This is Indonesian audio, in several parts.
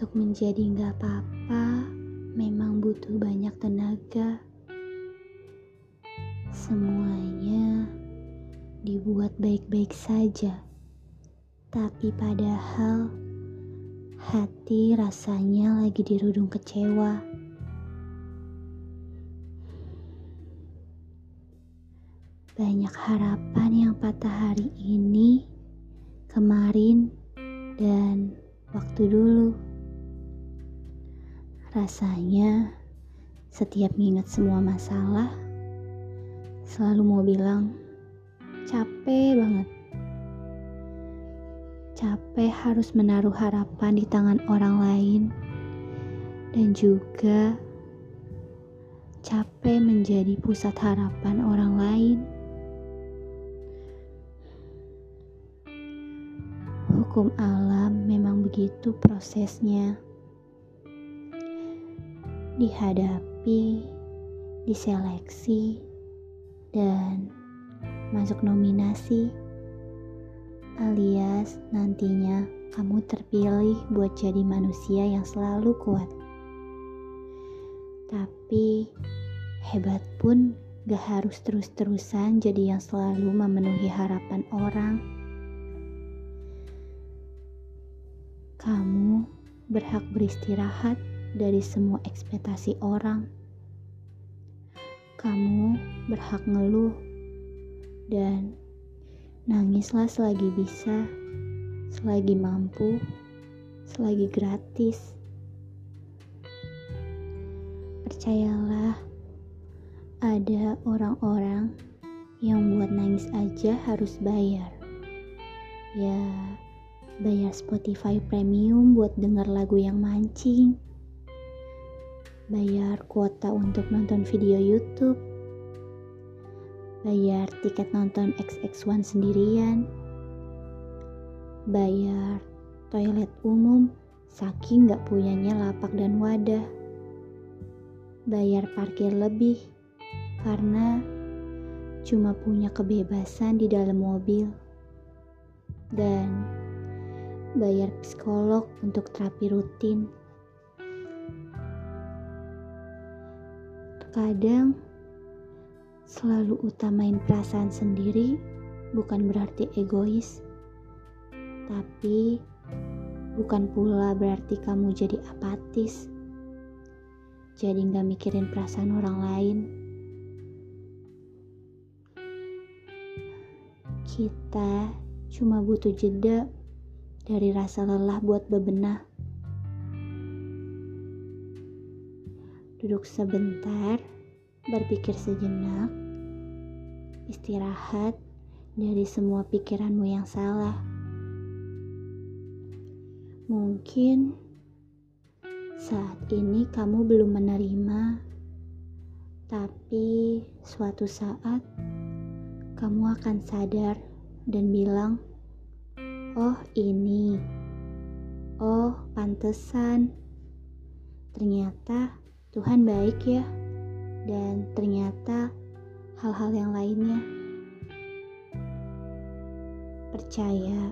Untuk menjadi nggak apa-apa, memang butuh banyak tenaga. Semuanya dibuat baik-baik saja, tapi padahal hati rasanya lagi dirudung kecewa. Banyak harapan yang patah hari ini, kemarin, dan waktu dulu. Rasanya setiap mengingat semua masalah, selalu mau bilang capek banget. Capek harus menaruh harapan di tangan orang lain dan juga capek menjadi pusat harapan orang lain. Hukum alam memang begitu prosesnya dihadapi, diseleksi, dan masuk nominasi, alias nantinya kamu terpilih buat jadi manusia yang selalu kuat. Tapi hebat pun gak harus terus-terusan jadi yang selalu memenuhi harapan orang. Kamu berhak beristirahat dari semua ekspektasi orang. Kamu berhak ngeluh dan nangislah selagi bisa, selagi mampu, selagi gratis. Percayalah, ada orang-orang yang buat nangis aja harus bayar. Ya, bayar Spotify Premium buat denger lagu yang mancing bayar kuota untuk nonton video YouTube, bayar tiket nonton XX1 sendirian, bayar toilet umum saking gak punyanya lapak dan wadah, bayar parkir lebih karena cuma punya kebebasan di dalam mobil, dan bayar psikolog untuk terapi rutin. Kadang selalu utamain perasaan sendiri bukan berarti egois, tapi bukan pula berarti kamu jadi apatis. Jadi nggak mikirin perasaan orang lain. Kita cuma butuh jeda dari rasa lelah buat bebenah. Duduk sebentar, berpikir sejenak, istirahat dari semua pikiranmu yang salah. Mungkin saat ini kamu belum menerima, tapi suatu saat kamu akan sadar dan bilang, "Oh, ini, oh, pantesan." Ternyata Tuhan baik ya, dan ternyata hal-hal yang lainnya. Percaya,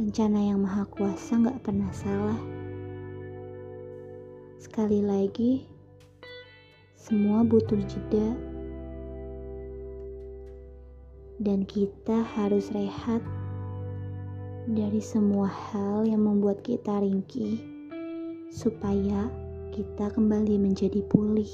rencana yang maha kuasa gak pernah salah. Sekali lagi, semua butuh jeda, dan kita harus rehat dari semua hal yang membuat kita ringkih, supaya kita kembali menjadi pulih.